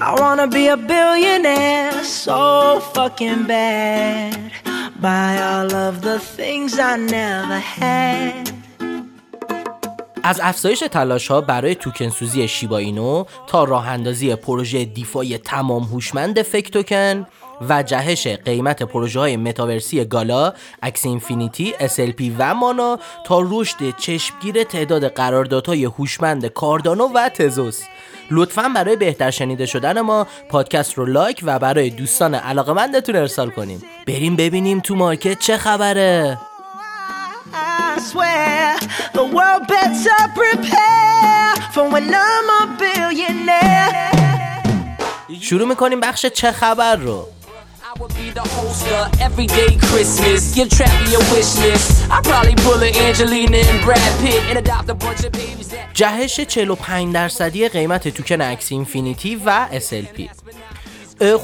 I wanna be a billionaire so fucking bad. Buy all of the things I never had. از افزایش تلاش ها برای توکن سوزی شیبا اینو تا راه اندازی پروژه دیفای تمام هوشمند فک توکن و جهش قیمت پروژه های متاورسی گالا، اکس اینفینیتی، SLP و مانا تا رشد چشمگیر تعداد قراردادهای هوشمند کاردانو و تزوس. لطفا برای بهتر شنیده شدن ما پادکست رو لایک و برای دوستان علاقمندتون ارسال کنیم. بریم ببینیم تو مارکت چه خبره. شروع می‌کنیم بخش چه خبر رو. Would be the host of everyday Christmas. Give Trappy a wish list. I probably pull a Angelina and Brad Pitt and adopt a bunch of babies that جهش 45 درصدی قیمت توکن اکس اینفینیتی و SLP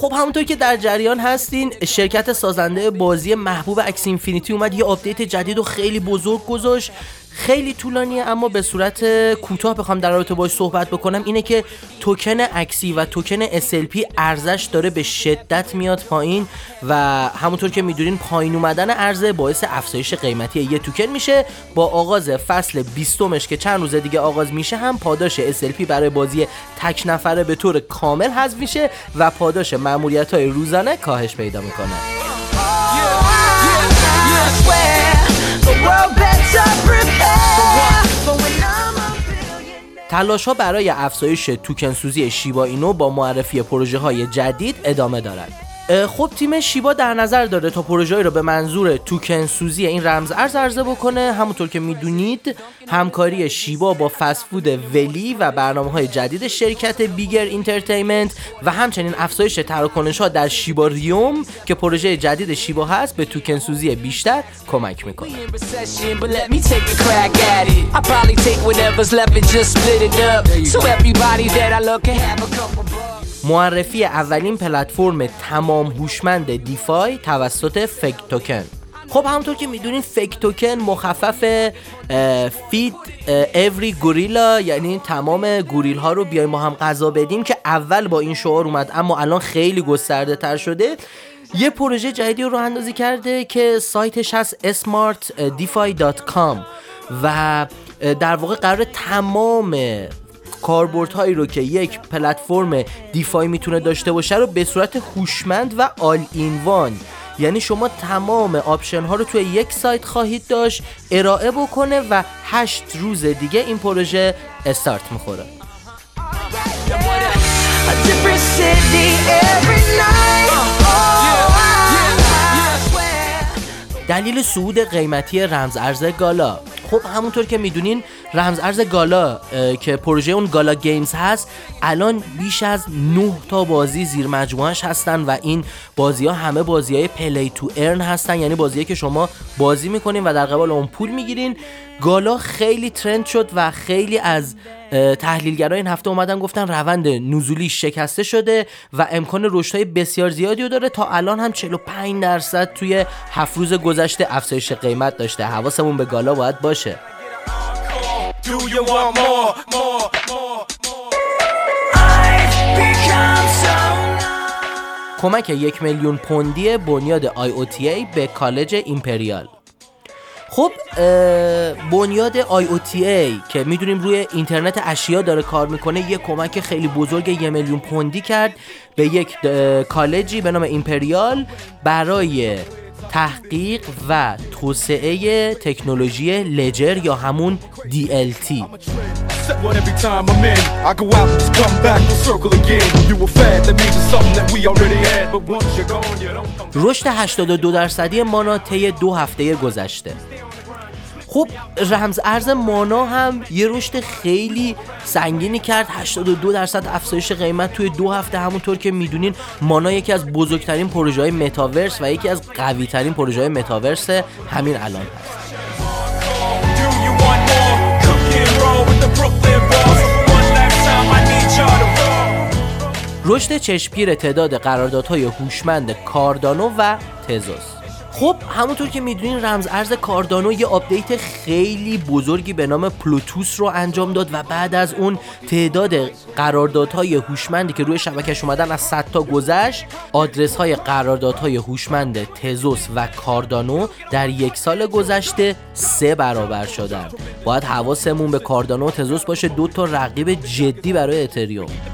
خب همونطور که در جریان هستین شرکت سازنده بازی محبوب اکس اینفینیتی اومد یه آپدیت جدید و خیلی بزرگ گذاشت خیلی طولانیه اما به صورت کوتاه بخوام در رابطه باش صحبت بکنم اینه که توکن اکسی و توکن SLP ارزش داره به شدت میاد پایین و همونطور که می‌دونین پایین اومدن ارزه باعث افزایش قیمتی یه توکن میشه. با آغاز فصل 20 که چند روز دیگه آغاز میشه هم پاداش SLP برای بازی تک نفره به طور کامل حذف میشه و پاداش ماموریت های روزانه کاهش پیدا می‌کنه. تلاش ها برای افزایش توکن سوزی شیبا اینو با معرفی پروژه های جدید ادامه دارد. خب تیم شیبا در نظر داره تا پروژه رو به منظور توکن سوزی این رمز ارز عرضه بکنه. همونطور که می‌دونید همکاری شیبا با فسفود ولی و برنامه های جدید شرکت بیگر اینترتینمنت و همچنین افزایش تراکنش ها در شیبا ریوم که پروژه جدید شیبا هست به توکن سوزی بیشتر کمک می‌کنه. معرفی اولین پلتفرم تمام هوشمند دیفای توسط فک توکن. خب همونطور که می‌دونین فک توکن مخفف فید اوری گوریلا یعنی تمام گوریل ها رو بیایم ما هم غذا بدیم که اول با این شعار اومد اما الان خیلی گسترده تر شده. یه پروژه جدیدی رو اندازی کرده که سایتش هست smartdefy.com و در واقع قرار تمام کاربردهایی رو که یک پلتفرم دیفای می‌تونه داشته باشه رو به صورت هوشمند و آل اینوان یعنی شما تمام آپشن ها رو توی یک سایت خواهید داشت ارائه بکنه و هشت روز دیگه این پروژه استارت می‌خوره. دلیل صعود قیمتی رمز ارز گالا. خب همونطور که می‌دونین رمز ارز گالا که پروژه اون گالا گیمز هست الان بیش از 9 تا بازی زیر مجموعش هستن و این بازی ها همه بازی های پلی تو ارن هستن یعنی بازی که شما بازی می‌کنین و در قبال اون پول می‌گیرین. گالا خیلی ترند شد و خیلی از تحلیلگرای این هفته اومدن گفتن روند نزولی شکسته شده و امکان رشدهای بسیار زیادی رو داره. تا الان هم 45 درصد توی هفت روز گذشته افزایش قیمت داشته. حواسمون به گالا باید باشه. کمک یک میلیون پوندی بنیاد IOTA به کالج ایمپریال. خب بنیاد IOTA که می‌دونیم روی اینترنت اشیا داره کار می‌کنه یه کمک خیلی بزرگ یه میلیون پوندی کرد به یک کالجی به نام ایمپریال برای تحقیق و توسعه تکنولوژی ledger یا همون DLT رشد 82 درصدی مانا طی دو هفته گذشته. خب رمز ارز مانا هم یه رشد خیلی سنگینی کرد. 82 درصد افزایش قیمت توی دو هفته همونطور که می‌دونین مانا یکی از بزرگترین پروژه های متاورس و یکی از قوی ترین پروژه های متاورس همین الان هست. رشد چشمگیر تعداد قراردادهای هوشمند کاردانو و تزوس. خب همونطور که می‌دونین رمز ارز کاردانو یه آپدیت خیلی بزرگی به نام پلوتوس رو انجام داد و بعد از اون تعداد قراردادهای هوشمندی که روی شبکش اومدن از 100 تا گذشت آدرس های قراردادهای هوشمند تزوس و کاردانو در یک سال گذشته سه برابر شدن باید حواسمون به کاردانو و تزوس باشه دو تا رقیب جدی برای اتریوم.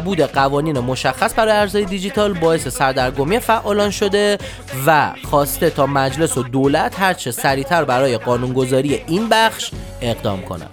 قوانین مشخص برای ارزهای دیجیتال باعث سردرگمی فعالان شده و خواسته تا مجلس و دولت هرچه سریعتر برای قانونگذاری این بخش اقدام کنند.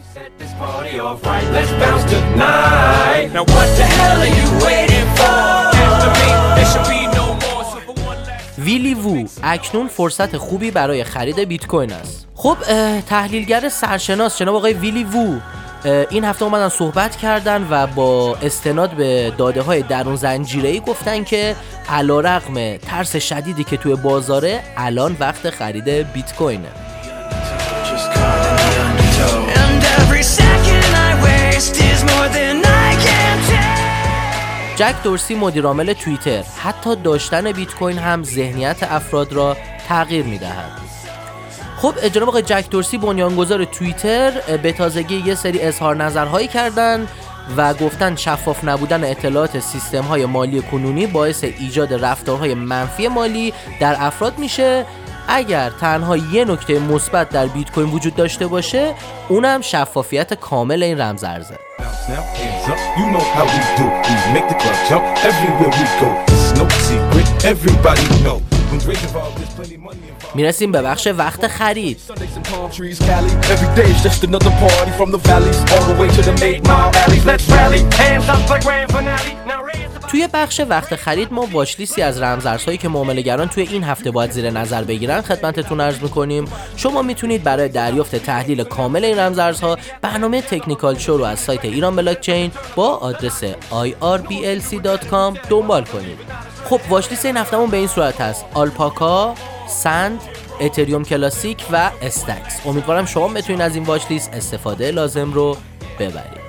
ویلی وو اکنون فرصت خوبی برای خرید بیت کوین است. خب تحلیلگر سرشناس جناب آقای ویلی وو این هفته اومدن صحبت کردن و با استناد به داده های درون زنجیره ای گفتن که علا رقم ترس شدیدی که توی بازاره الان وقت خرید بیت کوینه جک دورسی مدیرعامل توییتر حتی داشتن بیت کوین هم ذهنیت افراد را تغییر می‌دهد. خب جناب آقای جک دورسی بنیانگذار توییتر به تازگی یه سری اظهار نظرهایی کردن و گفتن شفاف نبودن اطلاعات سیستم های مالی کنونی باعث ایجاد رفتارهای منفی مالی در افراد میشه. اگر تنها یه نکته مثبت در بیت کوین وجود داشته باشه اونم شفافیت کامل این رمز ارزه. می‌رسیم به بخش وقت خرید. توی بخش وقت خرید ما واچلیستی از رمزارزهایی که معاملهگران توی این هفته باید زیر نظر بگیرن خدمتتون عرض می‌کنیم. شما می‌تونید برای دریافت تحلیل کامل این رمزارزها برنامه تکنیکال شو رو از سایت ایران بلاکچین با آدرس irblc.com دنبال کنید. خب واچلیست این هفتهمون به این صورت هست. آلپاکا سند اتریوم کلاسیک و استکس. امیدوارم شما بتونید از این watch list استفاده لازم رو ببرید.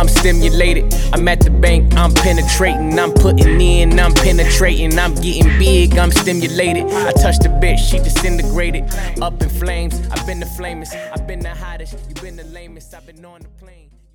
I'm stimulated. I'm at the bank, I'm penetrating. I'm putting in, I'm penetrating. I'm getting big, I'm stimulated. I touched the bitch, she disintegrated. Up in flames, I've been the flamest. I've been the hottest, you've been the lamest. I've been on the plane.